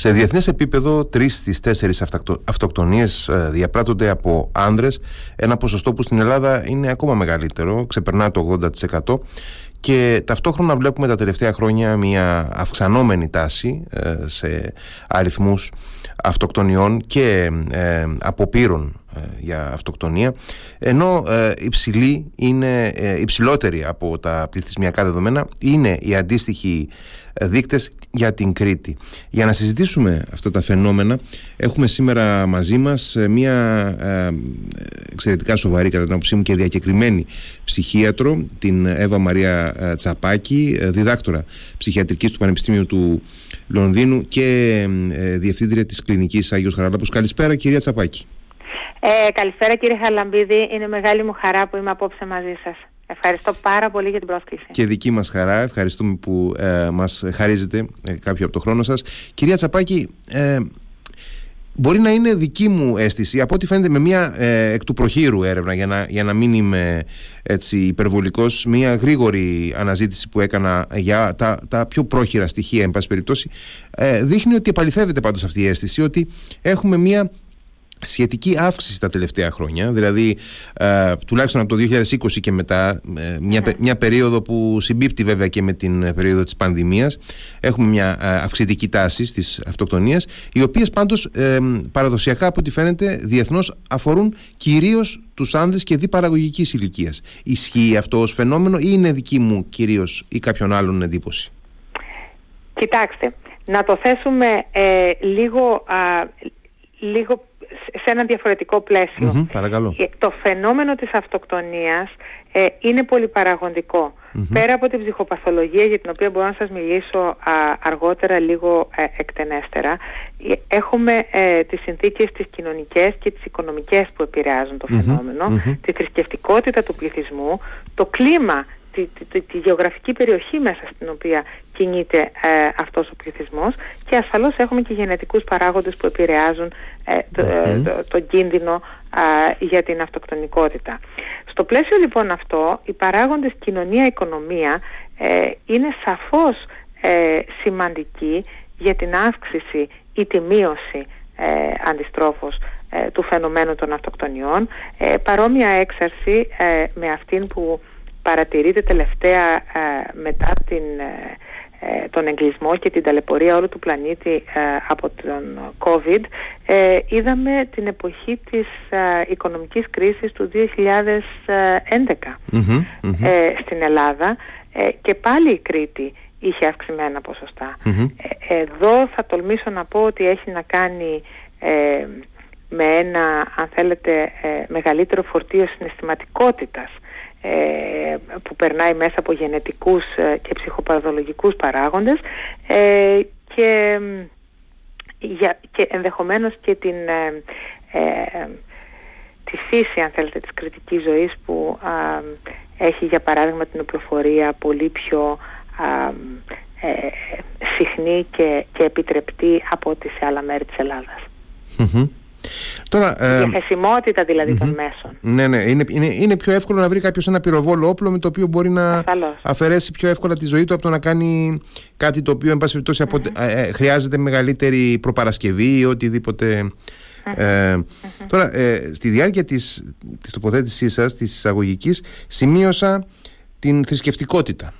Σε διεθνές επίπεδο, τρεις στις τέσσερις αυτοκτονίες ε, διαπράττονται από άνδρες, ένα ποσοστό που στην Ελλάδα είναι ακόμα μεγαλύτερο, ξεπερνά το 80% και ταυτόχρονα βλέπουμε τα τελευταία χρόνια μια αυξανόμενη τάση ε, σε αριθμούς αυτοκτονιών και ε, αποπύρων ε, για αυτοκτονία. Ενώ ε, υψηλή είναι, ε, υψηλότερη από τα πληθυσμιακά δεδομένα είναι οι αντίστοιχοι δείκτες για την Κρήτη. Για να συζητήσουμε αυτά τα φαινόμενα έχουμε σήμερα μαζί μας μια εξαιρετικά σοβαρή κατά την άποψή μου και διακεκριμένη ψυχίατρο την Εύα Μαρία Τσαπάκη διδάκτορα ψυχιατρικής του Πανεπιστήμιου του Λονδίνου και διευθύντρια της κλινικής Άγιος Χαράλαμπος. Καλησπέρα κυρία Τσαπάκη. Ε, καλησπέρα κύριε Χαρλαμπίδη, είναι μεγάλη μου χαρά που είμαι απόψε μαζί σας. Ευχαριστώ πάρα πολύ για την πρόσκληση. Και δική μας χαρά, ευχαριστούμε που ε, μας χαρίζετε ε, κάποιο από το χρόνο σας. Κυρία Τσαπάκη, ε, μπορεί να είναι δική μου αίσθηση, από ό,τι φαίνεται με μια ε, εκ του προχείρου έρευνα, για να, για να μην είμαι έτσι υπερβολικός, μια γρήγορη αναζήτηση που έκανα για τα, τα πιο πρόχειρα στοιχεία, εν πάση περιπτώσει, ε, δείχνει ότι επαληθεύεται πάντως αυτή η αίσθηση, ότι έχουμε μια σχετική αύξηση τα τελευταία χρόνια, δηλαδή ε, τουλάχιστον από το 2020 και μετά, ε, μια, ναι. μια περίοδο που συμπίπτει βέβαια και με την ε, περίοδο της πανδημίας, έχουμε μια ε, αυξητική τάση στις αυτοκτονίες, οι οποίες πάντως παραδοσιακά από ό,τι φαίνεται διεθνώς αφορούν κυρίως τους άνδρες και διπαραγωγικής ηλικίας. Ισχύει αυτό ως φαινόμενο ή είναι δική μου κυρίως ή κάποιον άλλον εντύπωση; Κοιτάξτε, να το θέσουμε λίγο, λίγο σε ένα διαφορετικό παρακαλώ. Το φαινόμενο της αυτοκτονίας ε, είναι πολυπαραγοντικό. Πέρα από την ψυχοπαθολογία για την οποία μπορώ να σας μιλήσω αργότερα λίγο ε, εκτενέστερα ε, έχουμε ε, τις συνθήκες τις κοινωνικές και τις οικονομικές που επηρεάζουν το φαινομενο τη θρησκευτικότητα του πληθυσμού, το κλίμα τη, τη, τη, γεωγραφική περιοχή μέσα στην οποία κινείται ε, αυτός ο πληθυσμός και ασφαλώς έχουμε και γενετικούς παράγοντες που επηρεάζουν ε, το, ε, το, κίνδυνο για την αυτοκτονικότητα. Στο πλαίσιο λοιπόν αυτό, οι παράγοντες κοινωνία-οικονομία είναι σαφώς σημαντικοί για την αύξηση ή τη μείωση αντιστρόφως του φαινομένου των αυτοκτονιών. Παρόμοια έξαρση με αυτήν που παρατηρείται τελευταία ε, μετά την, ε, ε, τον εγκλισμό και την ταλαιπωρία όλου του πλανήτη από τον COVID είδαμε την εποχή της οικονομικής κρίσης του 2011 στην Ελλάδα και πάλι η Κρήτη είχε αυξημένα Εδώ θα τολμήσω να πω ότι έχει να κάνει με ένα αν θέλετε μεγαλύτερο φορτίο συναισθηματικότητας ε, που περνάει μέσα από γενετικούς ε, και ψυχοπαραδολογικούς παράγοντες ε, και, για, και ενδεχομένως και την, τη φύση αν θέλετε της κριτικής ζωής που έχει για παράδειγμα την οπλοφορία πολύ πιο συχνή και, και επιτρεπτή από ό,τι σε άλλα μέρη της ελλαδας Τώρα, ε, διαθεσιμότητα δηλαδή των μέσων. Ναι, ναι. Είναι, είναι, είναι πιο εύκολο να βρει κάποιος ένα πυροβόλο όπλο με το οποίο μπορεί να αφαιρέσει πιο εύκολα τη ζωή του από το να κάνει κάτι το οποίο, εν πάση περιπτώσει, ε, ε, χρειάζεται μεγαλύτερη προπαρασκευή ή οτιδήποτε. Ε, τώρα, ε, στη διάρκεια της, της τοποθέτησής σας, της εισαγωγικής, σημείωσα την θρησκευτικότητα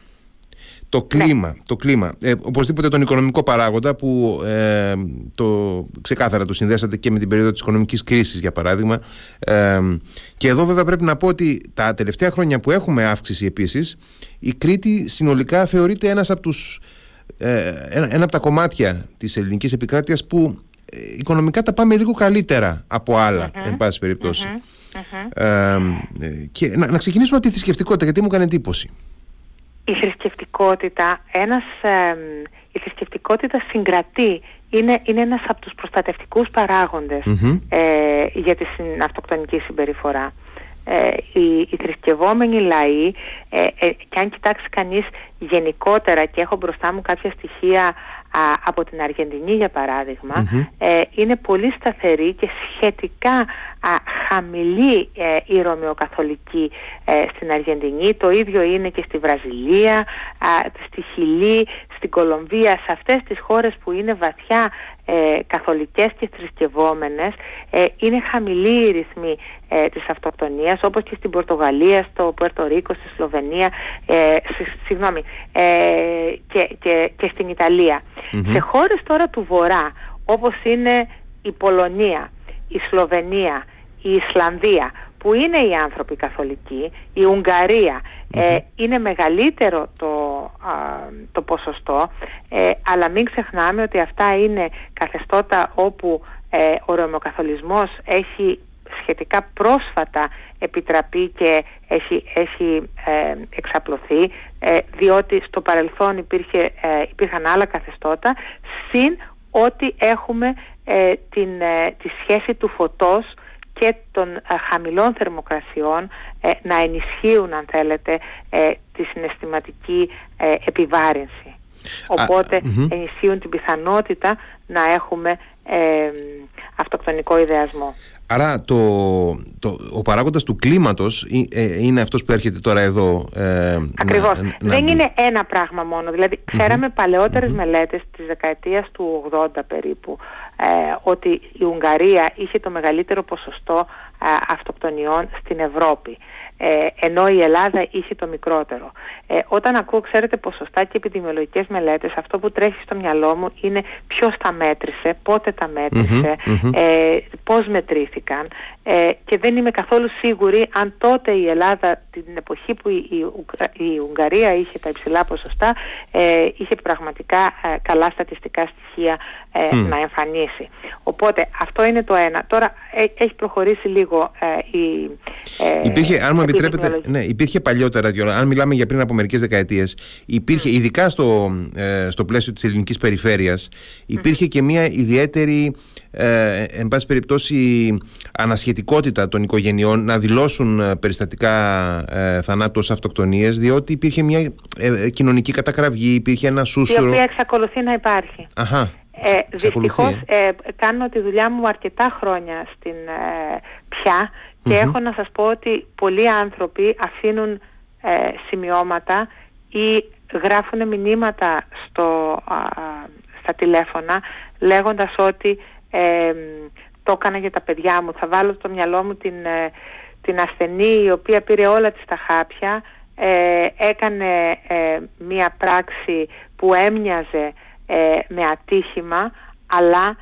το ναι. κλίμα, το κλίμα. Ε, οπωσδήποτε τον οικονομικό παράγοντα που ε, το, ξεκάθαρα το συνδέσατε και με την περίοδο της οικονομικής κρίσης για παράδειγμα. Ε, και εδώ βέβαια πρέπει να πω ότι τα τελευταία χρόνια που έχουμε αύξηση επίσης η Κρήτη συνολικά θεωρείται ένας από τους, ε, ένα, από τα κομμάτια της ελληνικής επικράτειας που ε, οικονομικά τα πάμε λίγο καλύτερα από άλλα, εν πάση ε, και να, να ξεκινήσουμε από τη θρησκευτικότητα γιατί μου έκανε εντύπωση. Η θρησκευτικότητα, ένας, η θρησκευτικότητα συγκρατεί, είναι, είναι ένας από τους προστατευτικούς ε, για τη αυτοκτονική συμπεριφορά. Ε, οι, οι θρησκευόμενοι λαοί, ε, ε, και αν κοιτάξει κανείς γενικότερα και έχω μπροστά μου κάποια στοιχεία από την Αργεντινή για παραδειγμα είναι πολύ σταθεροί και σχετικά χαμηλή ε, η ρωμαιοκαθολική ε, στην Αργεντινή, το ίδιο είναι και στη Βραζιλία, στη Χιλή, στην Κολομβία, σε αυτές τις χώρες που είναι βαθιά ε, καθολικές και θρησκευόμενες ε, είναι χαμηλή η ρυθμή ε, της αυτοκτονίας όπως και στην Πορτογαλία, στο Πουερτορίκο, στη Σλοβενία ε, συγγνώμη, ε, και, και, και στην ιταλια Σε χώρες τώρα του Βορρά όπως είναι η Πολωνία, η Σλοβενία, η Ισλανδία που είναι οι άνθρωποι καθολικοί, η Ουγγαρία ε, είναι μεγαλύτερο το, το ποσοστό. Ε, αλλά μην ξεχνάμε ότι αυτά είναι καθεστώτα όπου ε, ο ρωμοκαθολισμός έχει σχετικά πρόσφατα επιτραπεί και έχει, έχει ε, εξαπλωθεί διότι στο παρελθόν υπήρχε, υπήρχαν άλλα καθεστώτα συν ότι έχουμε την, τη σχέση του φωτός και των ε, χαμηλών θερμοκρασιών ε, να ενισχύουν αν θέλετε ε, τη συναισθηματική επιβάρυνση. Οπότε ενισχύουν την πιθανότητα να έχουμε αυτοκτονικό ιδεασμό. Άρα το, το, ο παράγοντας του κλίματος είναι αυτός που έρχεται τώρα εδώ. Ε, Ακριβώς. Δεν είναι ένα πράγμα μόνο. Δηλαδή ξέραμε mm-hmm. παλαιότερες μελέτες της δεκαετίας του 80 περίπου ε, ότι η Ουγγαρία είχε το μεγαλύτερο ποσοστό ε, αυτοκτονιών στην Ευρώπη ε, ενώ η Ελλάδα είχε το μικρότερο. Ε, όταν ακούω, ξέρετε, ποσοστά και επιδημιολογικές μελέτες, αυτό που τρέχει στο μυαλό μου είναι ποιος τα μέτρησε, πότε τα μετρησε ε, πώς μετρήθηκαν ε, και δεν είμαι καθόλου σίγουρη αν τότε η Ελλάδα την εποχή που η, η, Ουγγαρία είχε τα υψηλά ποσοστά ε, είχε πραγματικά ε, καλά στατιστικά στοιχεία ε, να εμφανίσει. Οπότε αυτό είναι το ένα. Τώρα έχει προχωρήσει λίγο η... Υπήρχε, αν μου επιτρέπετε, ναι, υπήρχε παλιότερα, αν μιλάμε για πριν από μερικές δεκαετίες, υπήρχε ειδικά στο, στο πλαίσιο της ελληνικής περιφέρειας, και μια ιδιαίτερη ε, εν πάση περιπτώσει ανασχετικότητα των οικογενειών να δηλώσουν ε, περιστατικά ε, θανάτους ως αυτοκτονίες διότι υπήρχε μια ε, ε, κοινωνική κατακραυγή, υπήρχε ένα σούσουρο. Η οποία εξακολουθεί να υπάρχει. Αχα. Ε, δυστυχώς ε, κάνω τη δουλειά μου αρκετά χρόνια στην πια και έχω να σας πω ότι πολλοί άνθρωποι αφήνουν σημειώματα ή γράφουν μηνύματα στο, στα τηλέφωνα λέγοντας ότι το έκανα για τα παιδιά μου. Θα βάλω στο μυαλό μου την, ε, την ασθενή η οποία πήρε όλα της τα χάπια, ε, έκανε ε, μία πράξη που έμοιαζε με ατύχημα, αλλά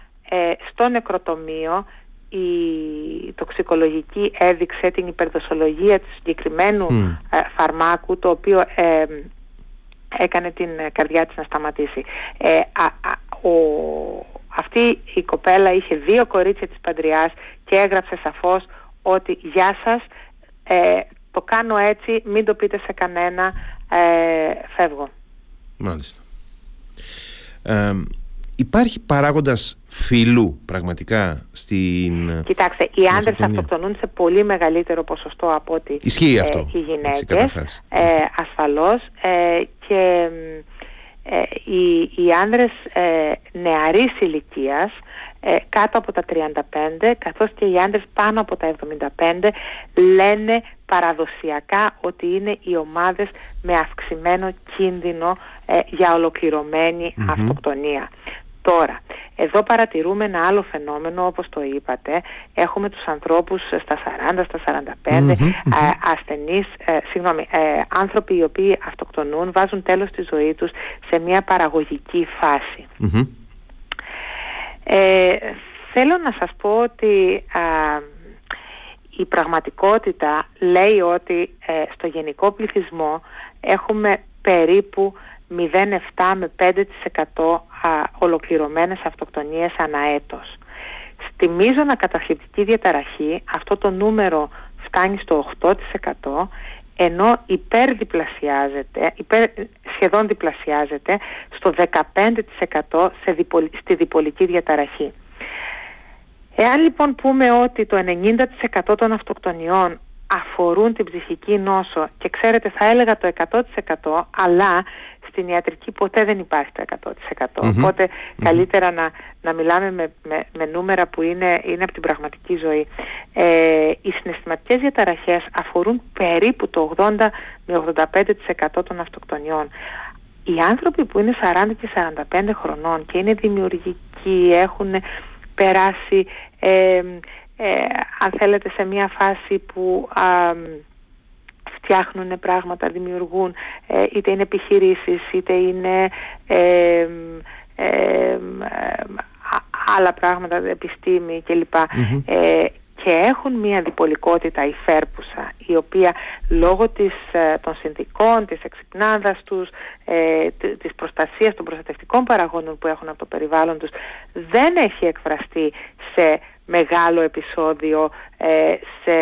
στο νεκροτομείο η τοξικολογική έδειξε την υπερδοσολογία του συγκεκριμένου φαρμάκου το οποίο έκανε την καρδιά της να σταματήσει. ο, αυτή η κοπέλα είχε δύο κορίτσια της Παντριάς και έγραψε σαφώς ότι «Γεια σας, ε, το κάνω έτσι, μην το πείτε σε κανένα, ε, φεύγω». Μάλιστα. Ε, υπάρχει παράγοντας φιλού πραγματικά στην Κοιτάξτε, οι άντρες αυτοκτονούν σε πολύ μεγαλύτερο ποσοστό από ότι Ισχύει αυτό, ε, οι γυναίκες, ε, ασφαλώς ε, και ε, οι, οι άνδρες ε, νεαρής ηλικίας ε, κάτω από τα 35 καθώς και οι άνδρες πάνω από τα 75 λένε παραδοσιακά ότι είναι οι ομάδες με αυξημένο κίνδυνο ε, για ολοκληρωμένη αυτοκτονία. Τώρα, εδώ παρατηρούμε ένα άλλο φαινόμενο όπως το είπατε. Έχουμε τους ανθρώπους στα 40, στα 45 mm ασθενείς, ε, συγγνώμη, ε, άνθρωποι οι οποίοι αυτοκτονούν, βάζουν τέλος στη ζωή τους σε μια παραγωγική φάση. Ε, θέλω να σας πω ότι η πραγματικότητα λέει ότι στο γενικό πληθυσμό έχουμε περίπου 0,7 με 5% ολοκληρωμένες αυτοκτονίες ανά έτος. Στη μείζωνα καταθλιπτική διαταραχή αυτό το νούμερο φτάνει στο 8% ενώ υπερδιπλασιάζεται, υπερ, σχεδόν διπλασιάζεται στο 15% σε στη διπολική διαταραχή. Εάν λοιπόν πούμε ότι το 90% των αυτοκτονιών αφορούν την ψυχική νόσο και ξέρετε θα έλεγα το 100% αλλά στην ιατρική ποτέ δεν υπάρχει το 100%. οποτε καλυτερα να, να μιλάμε με, με, με, νούμερα που είναι, είναι από την πραγματική ζωή. Ε, οι συναισθηματικές διαταραχές αφορούν περίπου το 80 με 85% των αυτοκτονιών. Οι άνθρωποι που είναι 40 και 45 χρονών και είναι δημιουργικοί, έχουν περάσει ε, ε, αν θέλετε σε μια φάση που φτιάχνουν πράγματα, δημιουργούν ε, είτε είναι επιχειρήσεις είτε είναι ε, άλλα πράγματα, επιστήμη κλπ. Ε, και έχουν μια διπολικότητα υφέρπουσα η οποία λόγω της, των συνθηκών, της εξυπνάδας τους, ε, της προστασίας των προστατευτικών παραγόντων που έχουν από το περιβάλλον τους δεν έχει εκφραστεί σε μεγάλο επεισόδιο, ε, σε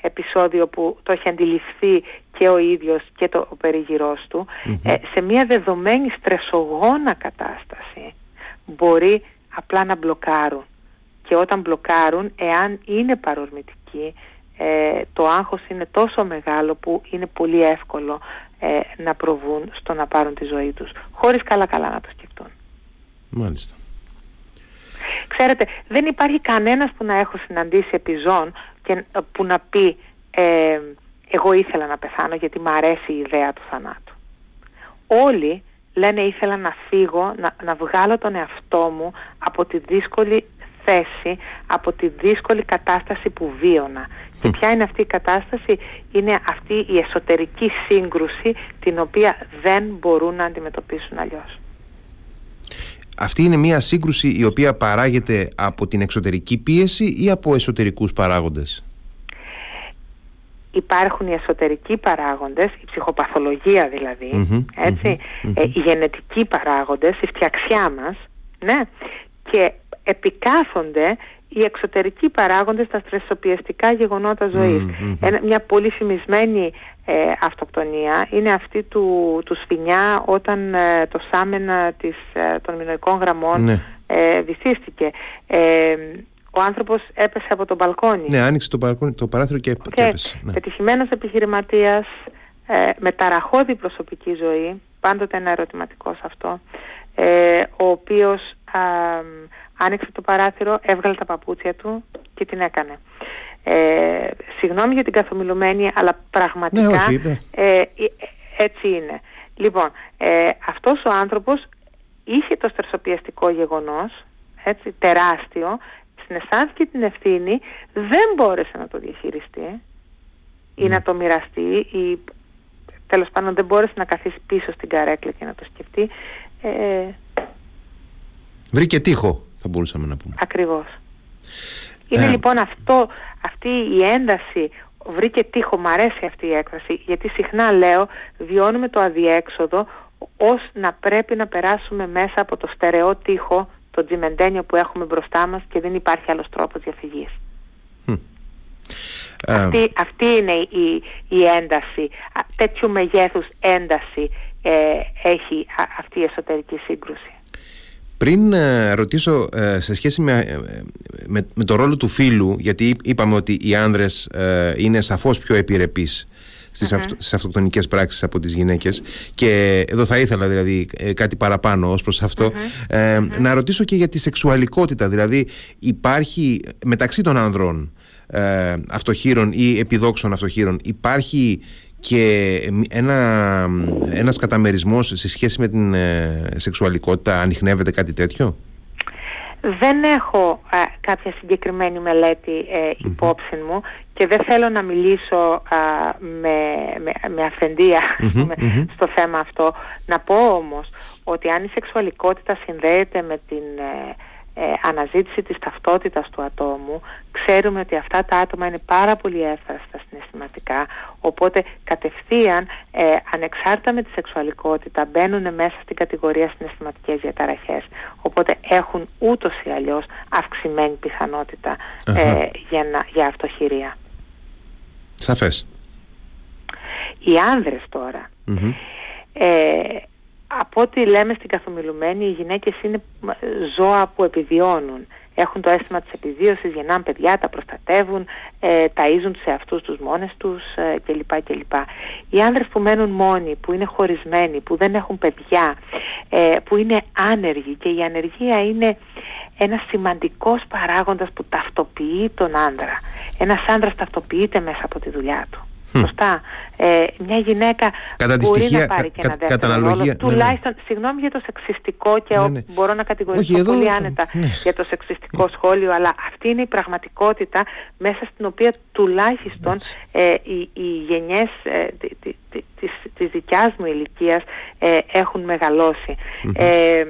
επεισόδιο που το έχει αντιληφθεί και ο ίδιος και το, ο περιγυρός του, ε, σε μια δεδομένη στρεσογόνα κατάσταση μπορεί απλά να μπλοκάρουν. Και όταν μπλοκάρουν, εάν είναι παρορμητικοί, ε, το άγχος είναι τόσο μεγάλο που είναι πολύ εύκολο να προβούν στο να πάρουν τη ζωή τους, χωρίς καλά-καλά να το σκεφτούν. Μάλιστα. Ξέρετε, δεν υπάρχει κανένας που να έχω συναντήσει επιζών και ε, που να πει ε, εγώ ήθελα να πεθάνω γιατί μου αρέσει η ιδέα του θανάτου. Όλοι λένε ήθελα να φύγω, να, να βγάλω τον εαυτό μου από τη δύσκολη θέση, από τη δύσκολη κατάσταση που βίωνα. Και ποια είναι αυτή η κατάσταση, είναι αυτή η εσωτερική σύγκρουση την οποία δεν μπορούν να αντιμετωπίσουν αλλιώς. Αυτή είναι μια σύγκρουση η οποία παράγεται από την εξωτερική πίεση ή από εσωτερικούς παράγοντες; Υπάρχουν οι εσωτερικοί παράγοντες, η ψυχοπαθολογία δηλαδή, ετσι οι γενετικοί παράγοντες, η φτιαξιά μας, ναι, και επικάθονται οι εξωτερικοί παράγοντες στα στρεσοπιεστικά γεγονότα μια πολύ φημισμένη ε, αυτοκτονία είναι αυτή του, του Σφινιά όταν ε, το σάμενα της, ε, των μηνοϊκών γραμμών ναι. ε, βυθίστηκε. Ε, ο άνθρωπος έπεσε από το μπαλκόνι. Ναι, άνοιξε το, μπαλκόνι, το παράθυρο και, και, έπεσε. Ναι. Πετυχημένος επιχειρηματίας με ταραχώδη προσωπική ζωή, πάντοτε ένα ερωτηματικό σε αυτό, ο οποίος άνοιξε το παράθυρο, έβγαλε τα παπούτσια του και την έκανε. Ε, συγγνώμη για την καθομιλουμένη, αλλά πραγματικά ναι, ναι. Ε, έτσι είναι. Λοιπόν, ε, αυτός ο άνθρωπος είχε το στρεσοπιαστικό γεγονός, έτσι, τεράστιο, συναισθάνθηκε την ευθύνη, δεν μπόρεσε να το διαχειριστεί ή ναι. να το μοιραστεί ή τέλος πάντων δεν μπόρεσε να καθίσει πίσω στην καρέκλα και να το σκεφτεί. Ε, Βρήκε τείχο, θα μπορούσαμε να πούμε. Ακριβώς. Είναι ε. λοιπόν αυτό, αυτή η ένταση βρήκε τείχο, μου αρέσει αυτή η έκφραση, γιατί συχνά λέω βιώνουμε το αδιέξοδο ως να πρέπει να περάσουμε μέσα από το στερεό τείχο, το τζιμεντένιο που έχουμε μπροστά μας και δεν υπάρχει άλλος τρόπος διαφυγής. Ε. Αυτή, αυτή είναι η, η ένταση, τέτοιου μεγέθους ένταση ε, έχει αυτή η εσωτερική σύγκρουση. Πριν ε, ρωτήσω ε, σε σχέση με, ε, με, με, το ρόλο του φίλου, γιατί είπαμε ότι οι άνδρες είναι σαφώς πιο επιρρεπείς στις, αυτο, στις αυτοκτονικές πράξεις από τις γυναίκες. Και εδώ θα ήθελα δηλαδή κάτι παραπάνω ως προς αυτο να ρωτήσω και για τη σεξουαλικότητα δηλαδή υπάρχει μεταξύ των ανδρών αυτοχείρων ή επιδόξων αυτοχείρων υπάρχει και ένα, ένας καταμερισμός σε σχέση με την ε, σεξουαλικότητα ανοιχνεύεται κάτι τέτοιο; Δεν έχω ε, κάποια συγκεκριμένη μελέτη ε, υπόψη μου και δεν θέλω να μιλήσω με, με, με αυθεντία στο θέμα αυτό. Να πω όμως ότι αν η σεξουαλικότητα συνδέεται με την ε, αναζήτηση της ταυτότητας του ατόμου ξέρουμε ότι αυτά τα άτομα είναι πάρα πολύ εύθραστα συναισθηματικά οπότε κατευθείαν ε, ανεξάρτητα με τη σεξουαλικότητα μπαίνουν μέσα στην κατηγορία συναισθηματικές διαταραχές οπότε έχουν ούτως ή αλλιώς αυξημένη ε, για, να, για αυτοχειρία. Σαφές. Οι άνδρες τώρα ε, από ό,τι λέμε στην καθομιλουμένη οι γυναίκες είναι ζώα που επιβιώνουν έχουν το αίσθημα της επιβίωσης, γεννάνε παιδιά, τα προστατεύουν, ε, ταΐζουν σε αυτούς τους μόνες τους ε, κλπ. κλπ. Οι άνδρες που μένουν μόνοι, που είναι χωρισμένοι, που δεν έχουν παιδιά, ε, που είναι άνεργοι και η ανεργία είναι ένας σημαντικός παράγοντας που ταυτοποιεί τον άνδρα. Ένας άνδρας ταυτοποιείται μέσα από τη δουλειά του. Σωστά. Ε, μια γυναίκα κατά μπορεί στοιχεία, να πάρει και ένα δεύτερο ρόλο. Ναι, ναι. Τουλάχιστον, ναι. συγγνώμη για το σεξιστικό και ναι, ναι. μπορώ να κατηγορήσω πολύ άνετα για το σεξιστικό σχόλιο, αλλά αυτή είναι η πραγματικότητα μέσα στην οποία τουλάχιστον ε, οι, οι γενιές ε, της, της δικιάς μου ηλικίας ε, έχουν Ε,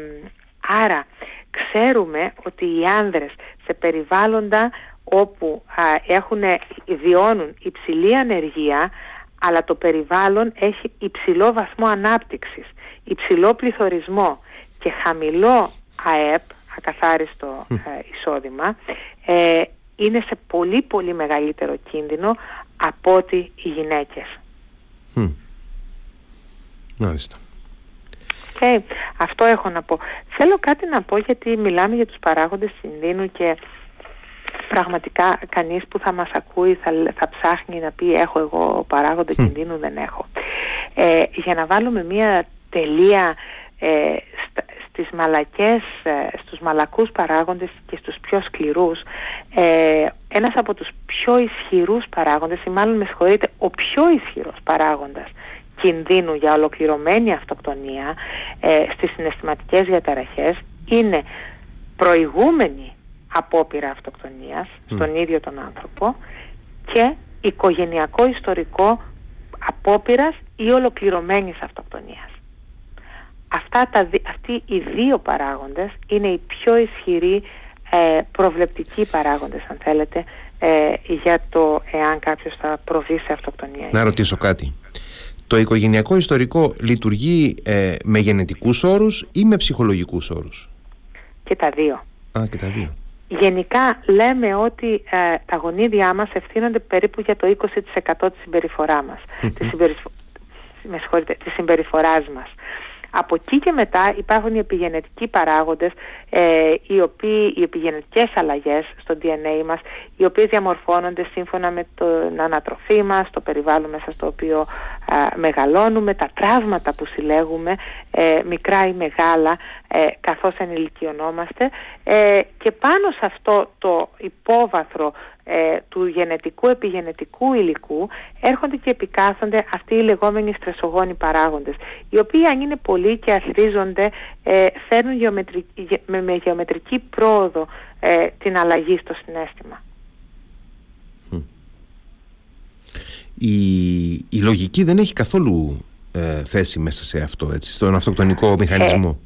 άρα ξέρουμε ότι οι άνδρες σε περιβάλλοντα όπου α, έχουν, βιώνουν υψηλή ανεργία αλλά το περιβάλλον έχει υψηλό βαθμό ανάπτυξης, υψηλό πληθωρισμό και χαμηλό ΑΕΠ, ακαθάριστο ε, εισόδημα, ε, είναι σε πολύ πολύ μεγαλύτερο κίνδυνο από ότι οι γυναίκες. Μάλιστα. Okay. Αυτό έχω να πω. Θέλω κάτι να πω γιατί μιλάμε για τους παράγοντες κινδύνου και πραγματικά κανείς που θα μας ακούει θα, θα ψάχνει να πει έχω εγώ παράγοντα κινδύνου δεν έχω. Ε, για να βάλουμε μια τελεία ε, στις μαλακές, ε, στους μαλακούς παράγοντες και στους πιο σκληρούς ε, ένας από τους πιο ισχυρούς παράγοντες ή μάλλον με συγχωρείτε ο πιο ισχυρός παράγοντας κινδύνου για ολοκληρωμένη αυτοκτονία ε, στις συναισθηματικές διαταραχές είναι προηγούμενη απόπειρα αυτοκτονίας στον ίδιο τον άνθρωπο και οικογενειακό ιστορικό απόπειρας ή ολοκληρωμένης αυτοκτονίας. Αυτά τα, αυτοί οι δύο παράγοντες είναι οι πιο ισχυροί ε, προβλεπτικοί παράγοντες αν θέλετε ε, για το εάν κάποιος θα προβεί σε αυτοκτονία. Να ρωτήσω κάτι. Το οικογενειακό ιστορικό λειτουργεί ε, με γενετικούς όρους ή με ψυχολογικούς όρους; Και τα δύο. Α, και τα δύο. Γενικά λέμε ότι ε, τα γονίδια μας ευθύνονται περίπου για το 20% της συμπεριφορά μας, της, συμπεριφο... της συμπεριφοράς μας. Από εκεί και μετά υπάρχουν οι επιγενετικοί παράγοντες, ε, οι, οποίοι, οι επιγενετικές αλλαγές στο DNA μας, οι οποίες διαμορφώνονται σύμφωνα με την ανατροφή μας, το περιβάλλον μέσα στο οποίο μεγαλώνουμε, τα τραύματα που συλλέγουμε, ε, μικρά ή μεγάλα, ε, καθώς ενηλικιωνόμαστε ε, και πάνω σε αυτό το υπόβαθρο ε, του γενετικού επιγενετικού υλικού έρχονται και επικάθονται αυτοί οι λεγόμενοι στρεσογόνοι παράγοντες οι οποίοι αν είναι πολλοί και αθρίζονται ε, φέρνουν γεωμετρική, με, με γεωμετρική πρόοδο ε, την αλλαγή στο συνέστημα. Η, η λογική δεν έχει καθόλου ε, θέση μέσα σε αυτό, έτσι, στον αυτοκτονικό μηχανισμό.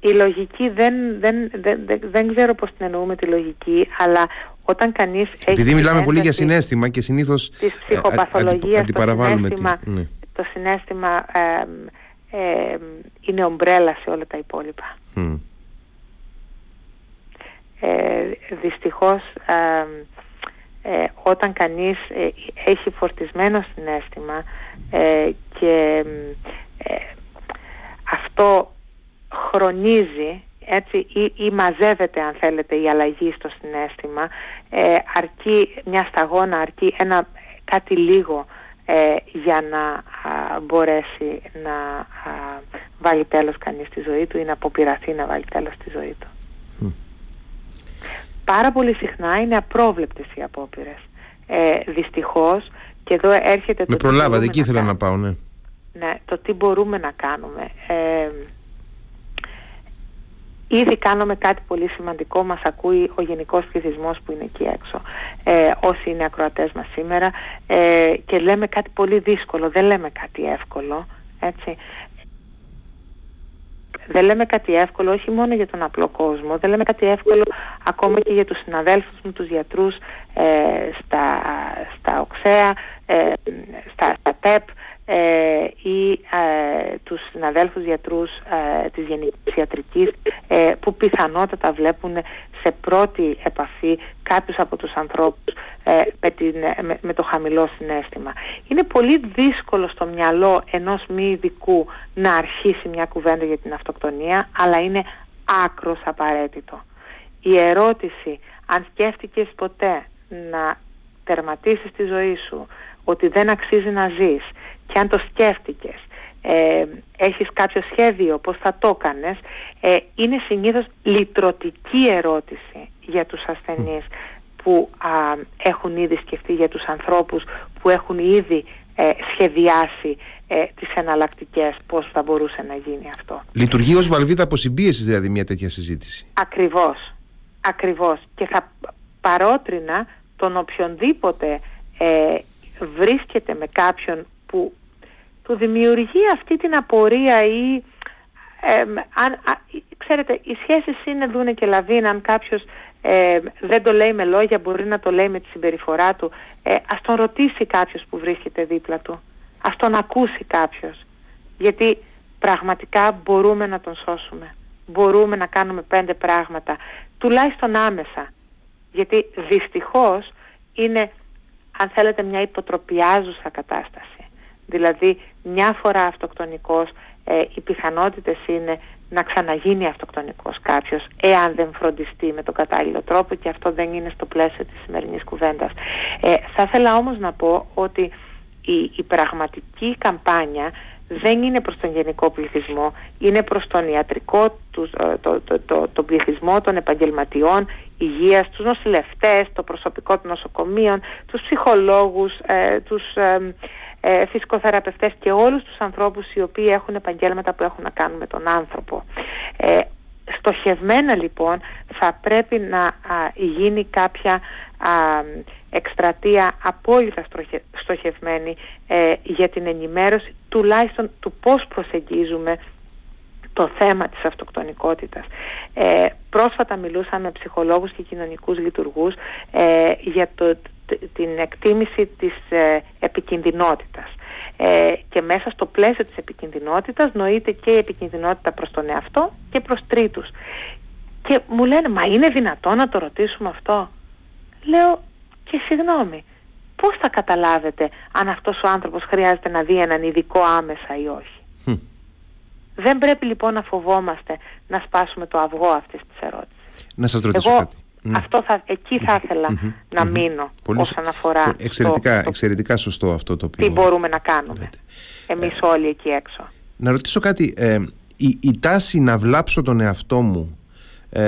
Η λογική δεν, δεν, δεν, δεν, δεν ξέρω πώς την εννοούμε τη λογική, αλλά όταν κανείς έχει Επειδή μιλάμε πολύ για συνέστημα και συνήθως της ε, ψυχοπαθολογίας, το συνέστημα, ναι. το συνέστημα ε, είναι ομπρέλα σε όλα τα υπόλοιπα. Ε, δυστυχώς ε, όταν κανείς ε, έχει φορτισμένο συνέστημα και αυτό χρονίζει έτσι, ή, ή μαζεύεται αν θέλετε η αλλαγή στο συνέστημα ε, αρκεί μια σταγόνα, αρκεί ένα, κάτι λίγο ε, για να μπορέσει να βάλει τέλος κανείς στη ζωή του ή να αποπειραθεί να βάλει τέλος στη ζωή του. Πάρα πολύ συχνά είναι απρόβλεπτες οι απόπειρες. Ε, δυστυχώς και εδώ έρχεται Με το προλάβατε, εκεί ήθελα να, πάω, ναι. Ναι, το τι μπορούμε να κάνουμε. Ε, Ήδη κάνουμε κάτι πολύ σημαντικό, μας ακούει ο γενικός πληθυσμός που είναι εκεί έξω, ε, όσοι είναι ακροατές μας σήμερα ε, και λέμε κάτι πολύ δύσκολο, δεν λέμε κάτι εύκολο, έτσι. Δεν λέμε κάτι εύκολο όχι μόνο για τον απλό κόσμο, δεν λέμε κάτι εύκολο ακόμα και για τους συναδέλφους μου, τους γιατρούς ε, στα, στα οξέα, ε, στα, στα ΤΕΠ, ε, ή ε, τους συναδέλφους γιατρούς ε, της γενικής ιατρικής ε, που πιθανότατα βλέπουν σε πρώτη επαφή κάποιους από τους ανθρώπους ε, με, την, με, το χαμηλό συνέστημα. Είναι πολύ δύσκολο στο μυαλό ενός μη ειδικού να αρχίσει μια κουβέντα για την αυτοκτονία αλλά είναι άκρος απαραίτητο. η ερώτηση αν σκέφτηκες ποτέ να τερματίσεις τη ζωή σου, ότι δεν αξίζει να ζεις και αν το σκέφτηκες, ε, έχεις κάποιο σχέδιο, πώς θα το έκανες, ε, είναι συνήθως λυτρωτική ερώτηση για τους ασθενείς που έχουν ήδη σκεφτεί για τους ανθρώπους που έχουν ήδη ε, σχεδιάσει ε, τις εναλλακτικές πώς θα μπορούσε να γίνει αυτό. Λειτουργεί ως βαλβίδα αποσυμπίεσης δηλαδή μια τέτοια συζήτηση. Ακριβώς, ακριβώς και θα παρότρινα τον οποιονδήποτε ε, βρίσκεται με κάποιον που του δημιουργεί αυτή την απορία ή αν, ξέρετε οι σχέσεις είναι δούνε και λαβίν αν κάποιος ε, δεν το λέει με λόγια μπορεί να το λέει με τη συμπεριφορά του. Ε, ας τον ρωτήσει κάποιος που βρίσκεται δίπλα του. Ας τον ακούσει κάποιος. Γιατί πραγματικά μπορούμε να τον σώσουμε. Μπορούμε να κάνουμε πέντε πράγματα. Τουλάχιστον άμεσα. Γιατί δυστυχώς είναι αν θέλετε μια υποτροπιάζουσα κατάσταση δηλαδή μια φορά αυτοκτονικός ε, οι πιθανότητες είναι να ξαναγίνει αυτοκτονικός κάποιος εάν δεν φροντιστεί με τον κατάλληλο τρόπο και αυτό δεν είναι στο πλαίσιο της σημερινής κουβέντας. Ε, θα ήθελα όμως να πω ότι η, η πραγματική καμπάνια δεν είναι προς τον γενικό πληθυσμό, είναι προς τον ιατρικό, τους, ε, το, το, το, το, πληθυσμό των επαγγελματιών υγείας, τους νοσηλευτές, το προσωπικό των νοσοκομείων, τους ψυχολόγους, ε, τους ε, φυσικοθεραπευτές και όλους τους ανθρώπους οι οποίοι έχουν επαγγέλματα που έχουν να κάνουν με τον άνθρωπο. Ε, στοχευμένα λοιπόν θα πρέπει να γίνει κάποια α, εκστρατεία απόλυτα στοχευμένη ε, για την ενημέρωση τουλάχιστον του πώς προσεγγίζουμε το θέμα της αυτοκτονικότητας. Ε, πρόσφατα μιλούσα με ψυχολόγους και κοινωνικούς λειτουργούς ε, για το, την εκτίμηση της ε, επικινδυνότητας. Ε, και μέσα στο πλαίσιο της επικινδυνότητας νοείται και η επικινδυνότητα προς τον εαυτό και προς τρίτους. Και μου λένε, μα είναι δυνατό να το ρωτήσουμε αυτό; Λέω, και συγγνώμη, πώς θα καταλάβετε αν αυτός ο άνθρωπος χρειάζεται να δει έναν ειδικό άμεσα ή όχι; Δεν πρέπει λοιπόν να φοβόμαστε να σπάσουμε το αυγό αυτής της ερώτησης. Να σας ρωτήσω κάτι. Ναι. Αυτό θα, εκεί θα ήθελα να μείνω Πολύ όσον αφορά εξαιρετικά, το, εξαιρετικά σωστό αυτό το οποίο τι μπορούμε να κάνουμε εμείς ε, όλοι εκεί έξω να ρωτήσω κάτι ε, η, η τάση να βλάψω τον εαυτό μου ε,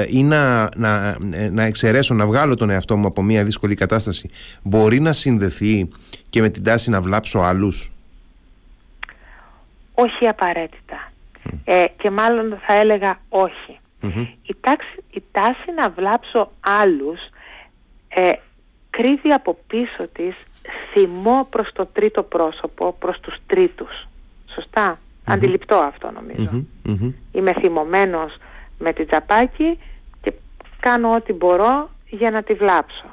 ή να, να, ε, να εξαιρέσω, να βγάλω τον εαυτό μου από μια δύσκολη κατάσταση μπορεί να συνδεθεί και με την τάση να βλάψω άλλους; Όχι απαραίτητα. Ε, και μάλλον θα έλεγα όχι. Η, τάξη, η τάση να βλάψω άλλους ε, κρύβει από πίσω της θυμό προς το τρίτο πρόσωπο, προς τους τρίτους. Σωστά; Αντιληπτό αυτό Είμαι θυμωμένος με την τσαπάκι και κάνω ό,τι μπορώ για να τη βλάψω.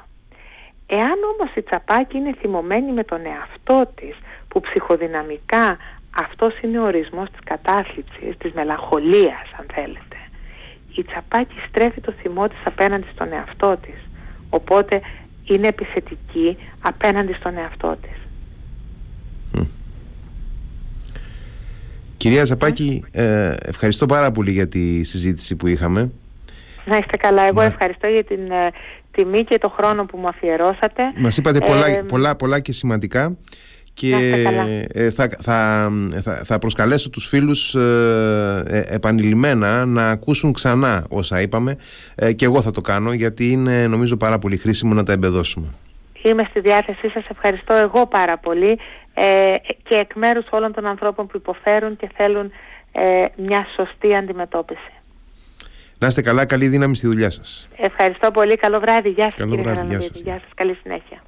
Εάν όμως η τσαπάκι είναι θυμωμένη με τον εαυτό της που ψυχοδυναμικά αυτός είναι ο ορισμός της κατάθλιψης, της μελαγχολίας αν θέλετε η Τσαπάκη στρέφει το θυμό της απέναντι στον εαυτό της. Οπότε είναι επιθετική απέναντι στον εαυτό της. Κυρία Τσαπάκη, ε, ευχαριστώ πάρα πολύ για τη συζήτηση που είχαμε. Να είστε καλά. Εγώ ευχαριστώ για την ε, τιμή και το χρόνο που μου αφιερώσατε. Μας είπατε πολλά, ε, πολλά, πολλά και σημαντικά και ε, θα, θα, θα, θα προσκαλέσω τους φίλους ε, ε, επανειλημμένα να ακούσουν ξανά όσα είπαμε και εγώ θα το κάνω γιατί είναι νομίζω πάρα πολύ χρήσιμο να τα εμπεδώσουμε. Είμαι στη διάθεσή σας, ευχαριστώ εγώ πάρα πολύ και εκ μέρους όλων των ανθρώπων που υποφέρουν και θέλουν μια σωστή αντιμετώπιση. Να είστε καλά, καλή δύναμη στη δουλειά σας. Ευχαριστώ πολύ, καλό βράδυ, γεια σας καλό βράδυ, γεια σας. Γεια σας, καλή συνέχεια.